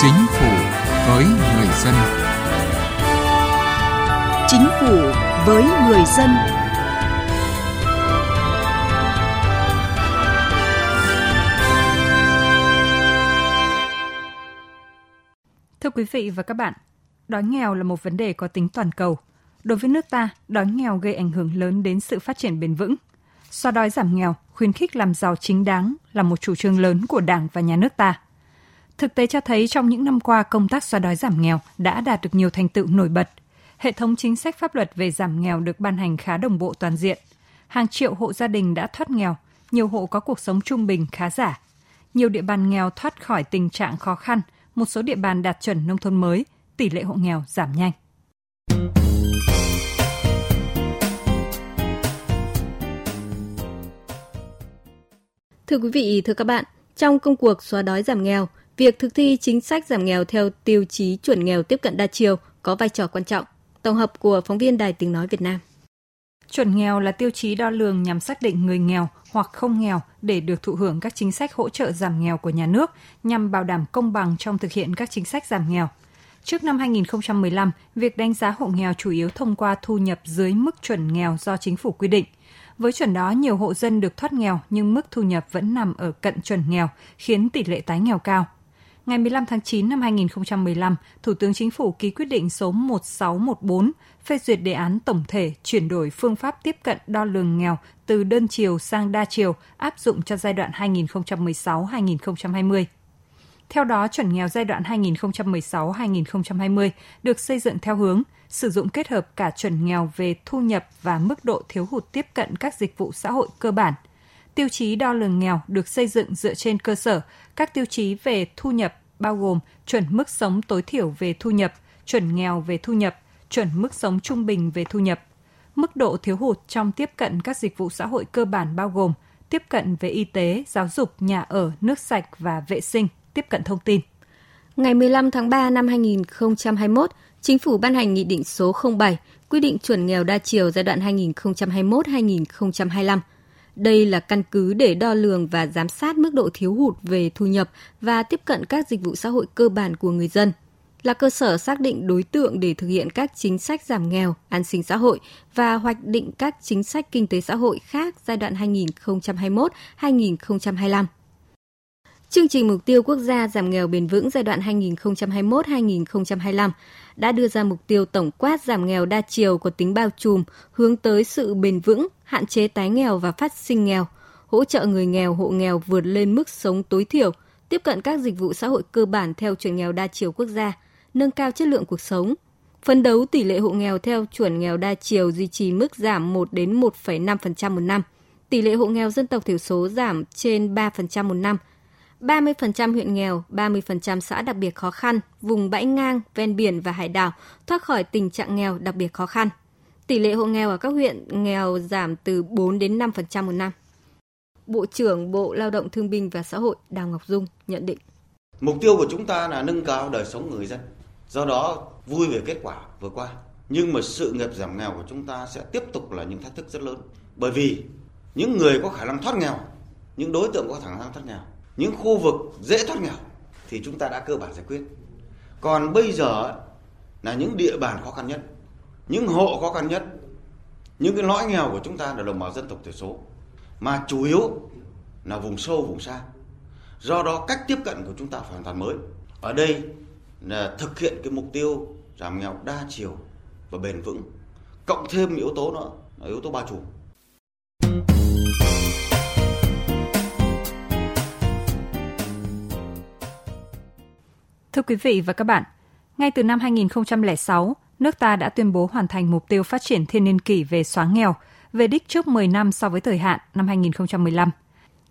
Chính phủ với người dân. Chính phủ với người dân. Thưa quý vị và các bạn, đói nghèo là một vấn đề có tính toàn cầu. Đối với nước ta, đói nghèo gây ảnh hưởng lớn đến sự phát triển bền vững. Xóa đói giảm nghèo, khuyến khích làm giàu chính đáng là một chủ trương lớn của Đảng và nhà nước ta. Thực tế cho thấy trong những năm qua công tác xóa đói giảm nghèo đã đạt được nhiều thành tựu nổi bật. Hệ thống chính sách pháp luật về giảm nghèo được ban hành khá đồng bộ toàn diện. Hàng triệu hộ gia đình đã thoát nghèo, nhiều hộ có cuộc sống trung bình khá giả. Nhiều địa bàn nghèo thoát khỏi tình trạng khó khăn, một số địa bàn đạt chuẩn nông thôn mới, tỷ lệ hộ nghèo giảm nhanh. Thưa quý vị, thưa các bạn, trong công cuộc xóa đói giảm nghèo, việc thực thi chính sách giảm nghèo theo tiêu chí chuẩn nghèo tiếp cận đa chiều có vai trò quan trọng. Tổng hợp của phóng viên Đài Tiếng Nói Việt Nam. Chuẩn nghèo là tiêu chí đo lường nhằm xác định người nghèo hoặc không nghèo để được thụ hưởng các chính sách hỗ trợ giảm nghèo của nhà nước nhằm bảo đảm công bằng trong thực hiện các chính sách giảm nghèo. Trước năm 2015, việc đánh giá hộ nghèo chủ yếu thông qua thu nhập dưới mức chuẩn nghèo do chính phủ quy định. Với chuẩn đó, nhiều hộ dân được thoát nghèo nhưng mức thu nhập vẫn nằm ở cận chuẩn nghèo, khiến tỷ lệ tái nghèo cao. Ngày 15 tháng 9 năm 2015, Thủ tướng Chính phủ ký quyết định số 1614 phê duyệt đề án tổng thể chuyển đổi phương pháp tiếp cận đo lường nghèo từ đơn chiều sang đa chiều áp dụng cho giai đoạn 2016-2020. Theo đó, chuẩn nghèo giai đoạn 2016-2020 được xây dựng theo hướng sử dụng kết hợp cả chuẩn nghèo về thu nhập và mức độ thiếu hụt tiếp cận các dịch vụ xã hội cơ bản. Tiêu chí đo lường nghèo được xây dựng dựa trên cơ sở các tiêu chí về thu nhập bao gồm chuẩn mức sống tối thiểu về thu nhập, chuẩn nghèo về thu nhập, chuẩn mức sống trung bình về thu nhập. Mức độ thiếu hụt trong tiếp cận các dịch vụ xã hội cơ bản bao gồm tiếp cận về y tế, giáo dục, nhà ở, nước sạch và vệ sinh, tiếp cận thông tin. Ngày 15 tháng 3 năm 2021, Chính phủ ban hành Nghị định số 07 quy định chuẩn nghèo đa chiều giai đoạn 2021-2025. Đây là căn cứ để đo lường và giám sát mức độ thiếu hụt về thu nhập và tiếp cận các dịch vụ xã hội cơ bản của người dân, là cơ sở xác định đối tượng để thực hiện các chính sách giảm nghèo, an sinh xã hội và hoạch định các chính sách kinh tế xã hội khác giai đoạn 2021-2025. Chương trình mục tiêu quốc gia giảm nghèo bền vững giai đoạn 2021-2025 đã đưa ra mục tiêu tổng quát giảm nghèo đa chiều có tính bao trùm, hướng tới sự bền vững, hạn chế tái nghèo và phát sinh nghèo, hỗ trợ người nghèo, hộ nghèo vượt lên mức sống tối thiểu, tiếp cận các dịch vụ xã hội cơ bản theo chuẩn nghèo đa chiều quốc gia, nâng cao chất lượng cuộc sống, phấn đấu tỷ lệ hộ nghèo theo chuẩn nghèo đa chiều duy trì mức giảm 1 đến 1,5% một năm, tỷ lệ hộ nghèo dân tộc thiểu số giảm trên 3% một năm, 30% huyện nghèo, 30% xã đặc biệt khó khăn, vùng bãi ngang, ven biển và hải đảo thoát khỏi tình trạng nghèo đặc biệt khó khăn. Tỷ lệ hộ nghèo ở các huyện nghèo giảm từ 4 đến 5% một năm. Bộ trưởng Bộ Lao động Thương binh và Xã hội Đào Ngọc Dung nhận định. Mục tiêu của chúng ta là nâng cao đời sống người dân. Do đó vui về kết quả vừa qua. Nhưng mà sự nghiệp giảm nghèo của chúng ta sẽ tiếp tục là những thách thức rất lớn. Bởi vì những người có khả năng thoát nghèo, những đối tượng có khả năng thoát nghèo những khu vực dễ thoát nghèo thì chúng ta đã cơ bản giải quyết. Còn bây giờ là những địa bàn khó khăn nhất, những hộ khó khăn nhất, những cái lõi nghèo của chúng ta là đồng bào dân tộc thiểu số. Mà chủ yếu là vùng sâu, vùng xa. Do đó cách tiếp cận của chúng ta phải hoàn toàn mới. Ở đây là thực hiện cái mục tiêu giảm nghèo đa chiều và bền vững. Cộng thêm yếu tố nữa, là yếu tố bao trùm. Thưa quý vị và các bạn, ngay từ năm 2006, nước ta đã tuyên bố hoàn thành mục tiêu phát triển thiên niên kỷ về xóa nghèo, về đích trước 10 năm so với thời hạn năm 2015.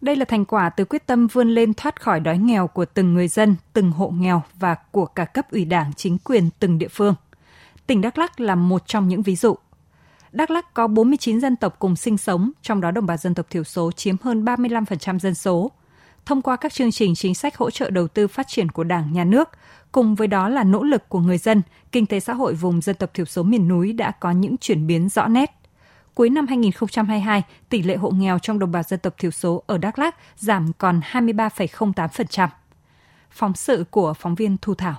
Đây là thành quả từ quyết tâm vươn lên thoát khỏi đói nghèo của từng người dân, từng hộ nghèo và của cả cấp ủy đảng chính quyền từng địa phương. Tỉnh Đắk Lắk là một trong những ví dụ. Đắk Lắk có 49 dân tộc cùng sinh sống, trong đó đồng bào dân tộc thiểu số chiếm hơn 35% dân số – thông qua các chương trình chính sách hỗ trợ đầu tư phát triển của Đảng, Nhà nước, cùng với đó là nỗ lực của người dân, kinh tế xã hội vùng dân tộc thiểu số miền núi đã có những chuyển biến rõ nét. Cuối năm 2022, tỷ lệ hộ nghèo trong đồng bào dân tộc thiểu số ở Đắk Lắk giảm còn 23,08%. Phóng sự của phóng viên Thu Thảo.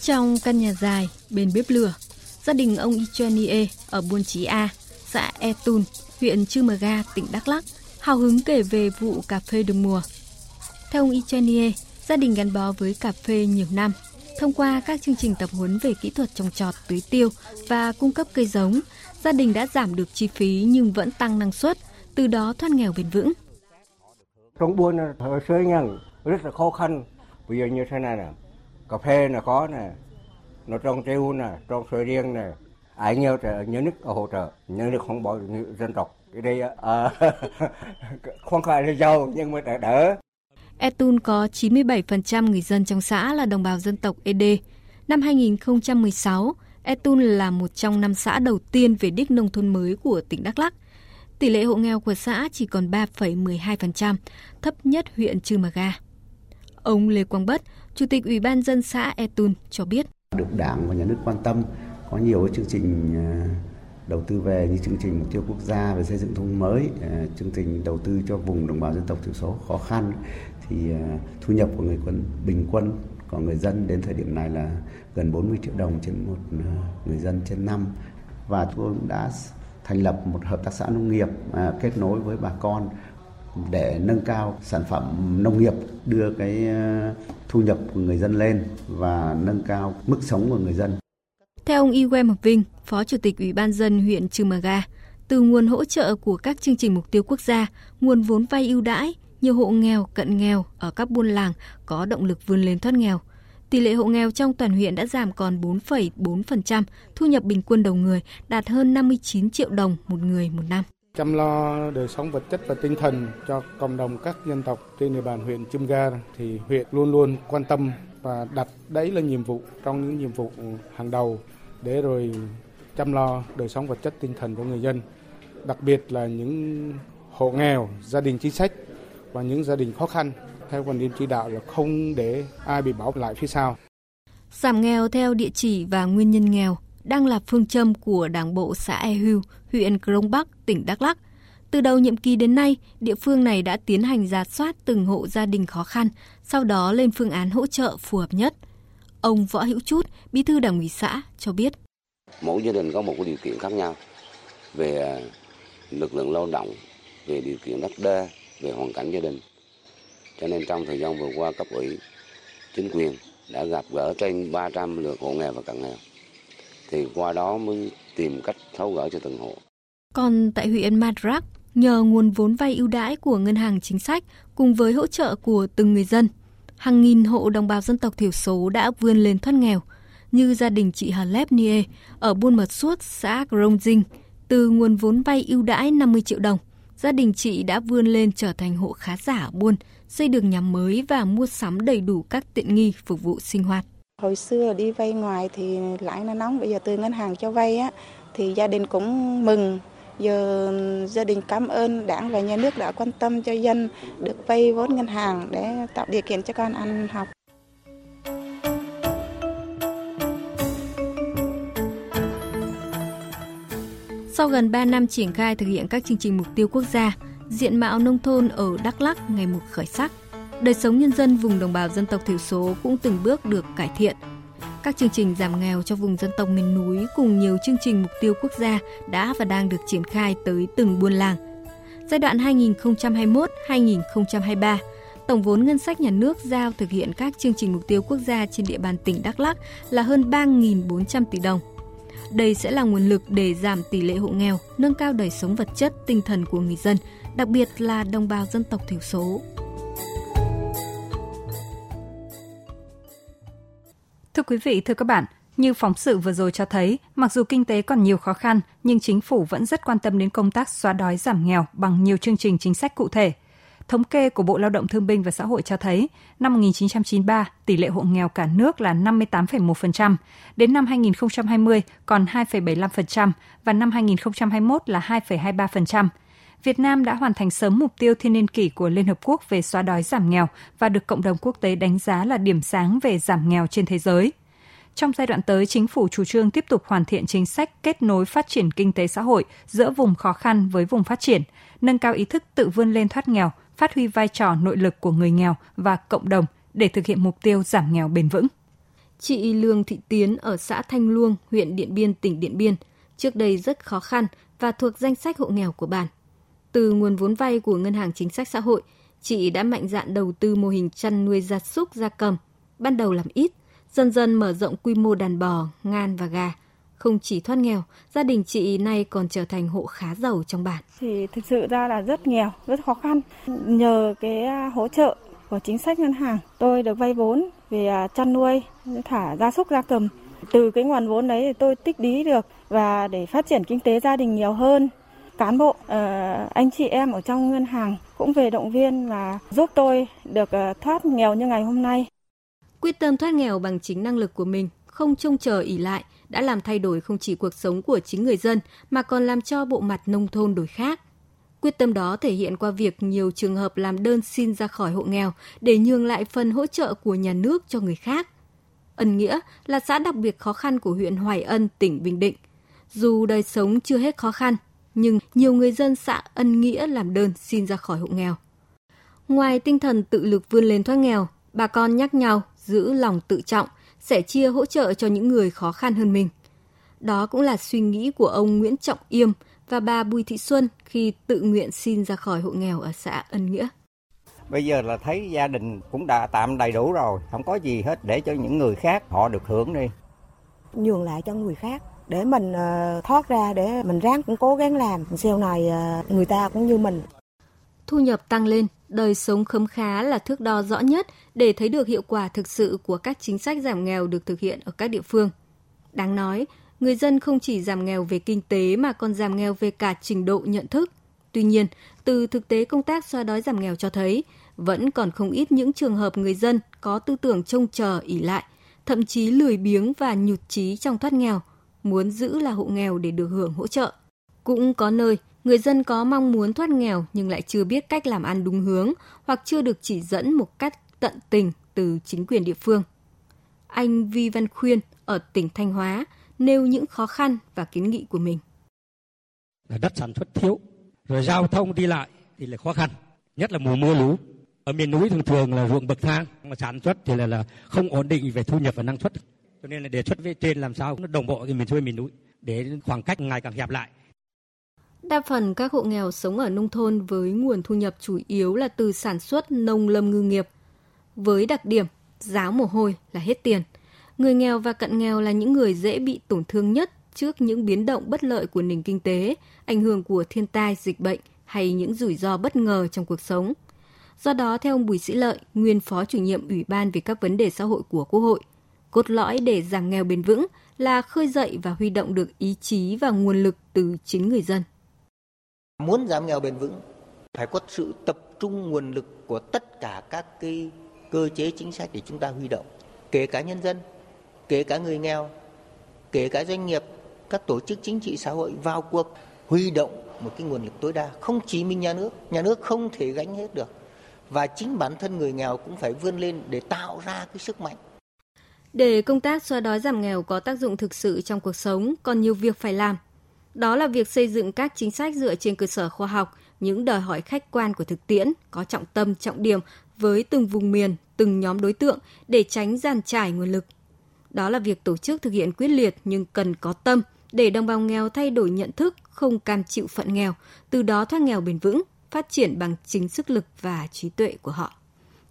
Trong căn nhà dài bên bếp lửa, gia đình ông Ichenie ở buôn Chí A, xã E Tun, huyện Chư Mờ Ga, tỉnh Đắk Lắk, hào hứng kể về vụ cà phê được mùa. Theo ông Ichenie, gia đình gắn bó với cà phê nhiều năm. Thông qua các chương trình tập huấn về kỹ thuật trồng trọt, tưới tiêu và cung cấp cây giống, gia đình đã giảm được chi phí nhưng vẫn tăng năng suất, từ đó thoát nghèo bền vững. Trong buôn thời xưa nhân rất là khó khăn. Bây giờ như thế này nè, cà phê là có nè, nó trong tiêu nè, trong sợi riêng nè, ai nhớ trợ nhớ nước hỗ trợ, nhớ nước không bỏ dân tộc. Cái đây à, không phải là giàu nhưng mà đỡ. đỡ. Etun có 97% người dân trong xã là đồng bào dân tộc ED. Năm 2016, Etun là một trong năm xã đầu tiên về đích nông thôn mới của tỉnh Đắk Lắk. Tỷ lệ hộ nghèo của xã chỉ còn 3,12%, thấp nhất huyện Chư Mà Ga. Ông Lê Quang Bất, Chủ tịch Ủy ban dân xã Etun cho biết. Được Đảng và Nhà nước quan tâm, có nhiều chương trình ờ, đầu tư về như chương trình mục tiêu quốc gia về xây dựng thôn mới, ờ, chương trình đầu tư cho vùng đồng bào dân tộc thiểu số khó khăn thì ờ, thu nhập của người quân bình quân của người dân đến thời điểm này là gần 40 triệu đồng trên một người dân trên năm. Và chúng tôi cũng đã thành lập một hợp tác xã nông nghiệp kết nối với bà con để nâng cao sản phẩm nông nghiệp, đưa cái ờ, thu nhập của người dân lên và nâng cao mức sống của người dân. Theo ông Iwe Mộc Vinh, Phó Chủ tịch Ủy ban dân huyện Trư Mờ Ga, từ nguồn hỗ trợ của các chương trình mục tiêu quốc gia, nguồn vốn vay ưu đãi, nhiều hộ nghèo, cận nghèo ở các buôn làng có động lực vươn lên thoát nghèo. Tỷ lệ hộ nghèo trong toàn huyện đã giảm còn 4,4%, thu nhập bình quân đầu người đạt hơn 59 triệu đồng một người một năm chăm lo đời sống vật chất và tinh thần cho cộng đồng các dân tộc trên địa bàn huyện Chum Ga thì huyện luôn luôn quan tâm và đặt đấy là nhiệm vụ trong những nhiệm vụ hàng đầu để rồi chăm lo đời sống vật chất tinh thần của người dân, đặc biệt là những hộ nghèo, gia đình chính sách và những gia đình khó khăn. Theo quan điểm chỉ đạo là không để ai bị bỏ lại phía sau. Giảm nghèo theo địa chỉ và nguyên nhân nghèo đang là phương châm của Đảng bộ xã E Hưu, huyện Crong Bắc, tỉnh Đắk Lắk. Từ đầu nhiệm kỳ đến nay, địa phương này đã tiến hành giả soát từng hộ gia đình khó khăn, sau đó lên phương án hỗ trợ phù hợp nhất. Ông Võ Hữu Chút, bí thư đảng ủy xã cho biết. Mỗi gia đình có một cái điều kiện khác nhau về à, lực lượng lao động, về điều kiện đất đai, về hoàn cảnh gia đình. Cho nên trong thời gian vừa qua cấp ủy, chính quyền đã gặp gỡ trên 300 lượt hộ nghèo và cận nghèo thì qua đó mới tìm cách tháo gỡ cho từng hộ. Còn tại huyện Madrak, nhờ nguồn vốn vay ưu đãi của ngân hàng chính sách cùng với hỗ trợ của từng người dân, hàng nghìn hộ đồng bào dân tộc thiểu số đã vươn lên thoát nghèo, như gia đình chị Hà Lép Nie ở Buôn Mật Suốt, xã Grông Dinh. Từ nguồn vốn vay ưu đãi 50 triệu đồng, gia đình chị đã vươn lên trở thành hộ khá giả Buôn, xây được nhà mới và mua sắm đầy đủ các tiện nghi phục vụ sinh hoạt. Hồi xưa đi vay ngoài thì lãi nó nóng, bây giờ từ ngân hàng cho vay á thì gia đình cũng mừng. Giờ gia đình cảm ơn đảng và nhà nước đã quan tâm cho dân được vay vốn ngân hàng để tạo điều kiện cho con ăn học. Sau gần 3 năm triển khai thực hiện các chương trình mục tiêu quốc gia, diện mạo nông thôn ở Đắk Lắk ngày một khởi sắc đời sống nhân dân vùng đồng bào dân tộc thiểu số cũng từng bước được cải thiện. Các chương trình giảm nghèo cho vùng dân tộc miền núi cùng nhiều chương trình mục tiêu quốc gia đã và đang được triển khai tới từng buôn làng. Giai đoạn 2021-2023, tổng vốn ngân sách nhà nước giao thực hiện các chương trình mục tiêu quốc gia trên địa bàn tỉnh Đắk Lắk là hơn 3.400 tỷ đồng. Đây sẽ là nguồn lực để giảm tỷ lệ hộ nghèo, nâng cao đời sống vật chất, tinh thần của người dân, đặc biệt là đồng bào dân tộc thiểu số. Quý vị, thưa các bạn, như phóng sự vừa rồi cho thấy, mặc dù kinh tế còn nhiều khó khăn, nhưng chính phủ vẫn rất quan tâm đến công tác xóa đói giảm nghèo bằng nhiều chương trình chính sách cụ thể. Thống kê của Bộ Lao động Thương binh và Xã hội cho thấy, năm 1993, tỷ lệ hộ nghèo cả nước là 58,1%, đến năm 2020 còn 2,75% và năm 2021 là 2,23%. Việt Nam đã hoàn thành sớm mục tiêu thiên niên kỷ của Liên Hợp Quốc về xóa đói giảm nghèo và được cộng đồng quốc tế đánh giá là điểm sáng về giảm nghèo trên thế giới. Trong giai đoạn tới, chính phủ chủ trương tiếp tục hoàn thiện chính sách kết nối phát triển kinh tế xã hội giữa vùng khó khăn với vùng phát triển, nâng cao ý thức tự vươn lên thoát nghèo, phát huy vai trò nội lực của người nghèo và cộng đồng để thực hiện mục tiêu giảm nghèo bền vững. Chị Lương Thị Tiến ở xã Thanh Luông, huyện Điện Biên, tỉnh Điện Biên, trước đây rất khó khăn và thuộc danh sách hộ nghèo của bản. Từ nguồn vốn vay của Ngân hàng Chính sách Xã hội, chị đã mạnh dạn đầu tư mô hình chăn nuôi gia súc gia cầm. Ban đầu làm ít, dần dần mở rộng quy mô đàn bò, ngan và gà. Không chỉ thoát nghèo, gia đình chị nay còn trở thành hộ khá giàu trong bản. Thì thực sự ra là rất nghèo, rất khó khăn. Nhờ cái à, hỗ trợ của chính sách ngân hàng, tôi được vay vốn về à, chăn nuôi, thả gia súc gia cầm. Từ cái nguồn vốn đấy thì tôi tích lý được và để phát triển kinh tế gia đình nhiều hơn. Cán bộ, ờ, anh chị em ở trong ngân hàng cũng về động viên và giúp tôi được ờ, thoát nghèo như ngày hôm nay. Quyết tâm thoát nghèo bằng chính năng lực của mình, không trông chờ ỉ lại, đã làm thay đổi không chỉ cuộc sống của chính người dân mà còn làm cho bộ mặt nông thôn đổi khác. Quyết tâm đó thể hiện qua việc nhiều trường hợp làm đơn xin ra khỏi hộ nghèo để nhường lại phần hỗ trợ của nhà nước cho người khác. Ân Nghĩa là xã đặc biệt khó khăn của huyện Hoài Ân, tỉnh Bình Định. Dù đời sống chưa hết khó khăn, nhưng nhiều người dân xã Ân Nghĩa làm đơn xin ra khỏi hộ nghèo. Ngoài tinh thần tự lực vươn lên thoát nghèo, bà con nhắc nhau giữ lòng tự trọng, sẽ chia hỗ trợ cho những người khó khăn hơn mình. Đó cũng là suy nghĩ của ông Nguyễn Trọng Yêm và bà Bùi Thị Xuân khi tự nguyện xin ra khỏi hộ nghèo ở xã Ân Nghĩa. Bây giờ là thấy gia đình cũng đã tạm đầy đủ rồi, không có gì hết để cho những người khác họ được hưởng đi. Nhường lại cho người khác để mình uh, thoát ra để mình ráng cũng cố gắng làm sau này uh, người ta cũng như mình thu nhập tăng lên đời sống khấm khá là thước đo rõ nhất để thấy được hiệu quả thực sự của các chính sách giảm nghèo được thực hiện ở các địa phương đáng nói, người dân không chỉ giảm nghèo về kinh tế mà còn giảm nghèo về cả trình độ nhận thức tuy nhiên, từ thực tế công tác xóa đói giảm nghèo cho thấy, vẫn còn không ít những trường hợp người dân có tư tưởng trông chờ ỉ lại, thậm chí lười biếng và nhụt chí trong thoát nghèo, muốn giữ là hộ nghèo để được hưởng hỗ trợ. Cũng có nơi, người dân có mong muốn thoát nghèo nhưng lại chưa biết cách làm ăn đúng hướng hoặc chưa được chỉ dẫn một cách tận tình từ chính quyền địa phương. Anh Vi Văn Khuyên ở tỉnh Thanh Hóa nêu những khó khăn và kiến nghị của mình. Đất sản xuất thiếu, rồi giao thông đi lại thì là khó khăn, nhất là mùa mưa lũ. Ở miền núi thường thường là ruộng bậc thang, mà sản xuất thì là, là không ổn định về thu nhập và năng suất cho nên là đề xuất với trên làm sao nó đồng bộ cái miền xuôi miền núi để khoảng cách ngày càng hẹp lại Đa phần các hộ nghèo sống ở nông thôn với nguồn thu nhập chủ yếu là từ sản xuất nông lâm ngư nghiệp. Với đặc điểm giáo mồ hôi là hết tiền. Người nghèo và cận nghèo là những người dễ bị tổn thương nhất trước những biến động bất lợi của nền kinh tế, ảnh hưởng của thiên tai, dịch bệnh hay những rủi ro bất ngờ trong cuộc sống. Do đó, theo ông Bùi Sĩ Lợi, nguyên phó chủ nhiệm Ủy ban về các vấn đề xã hội của Quốc hội, Cốt lõi để giảm nghèo bền vững là khơi dậy và huy động được ý chí và nguồn lực từ chính người dân. Muốn giảm nghèo bền vững phải có sự tập trung nguồn lực của tất cả các cái cơ chế chính sách để chúng ta huy động, kể cả nhân dân, kể cả người nghèo, kể cả doanh nghiệp, các tổ chức chính trị xã hội vào cuộc huy động một cái nguồn lực tối đa, không chỉ mình nhà nước, nhà nước không thể gánh hết được. Và chính bản thân người nghèo cũng phải vươn lên để tạo ra cái sức mạnh để công tác xóa đói giảm nghèo có tác dụng thực sự trong cuộc sống, còn nhiều việc phải làm. Đó là việc xây dựng các chính sách dựa trên cơ sở khoa học, những đòi hỏi khách quan của thực tiễn, có trọng tâm, trọng điểm với từng vùng miền, từng nhóm đối tượng để tránh giàn trải nguồn lực. Đó là việc tổ chức thực hiện quyết liệt nhưng cần có tâm để đồng bào nghèo thay đổi nhận thức, không cam chịu phận nghèo, từ đó thoát nghèo bền vững, phát triển bằng chính sức lực và trí tuệ của họ.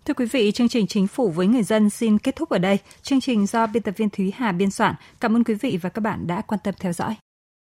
Thưa quý vị, chương trình Chính phủ với người dân xin kết thúc ở đây. Chương trình do biên tập viên Thúy Hà biên soạn. Cảm ơn quý vị và các bạn đã quan tâm theo dõi.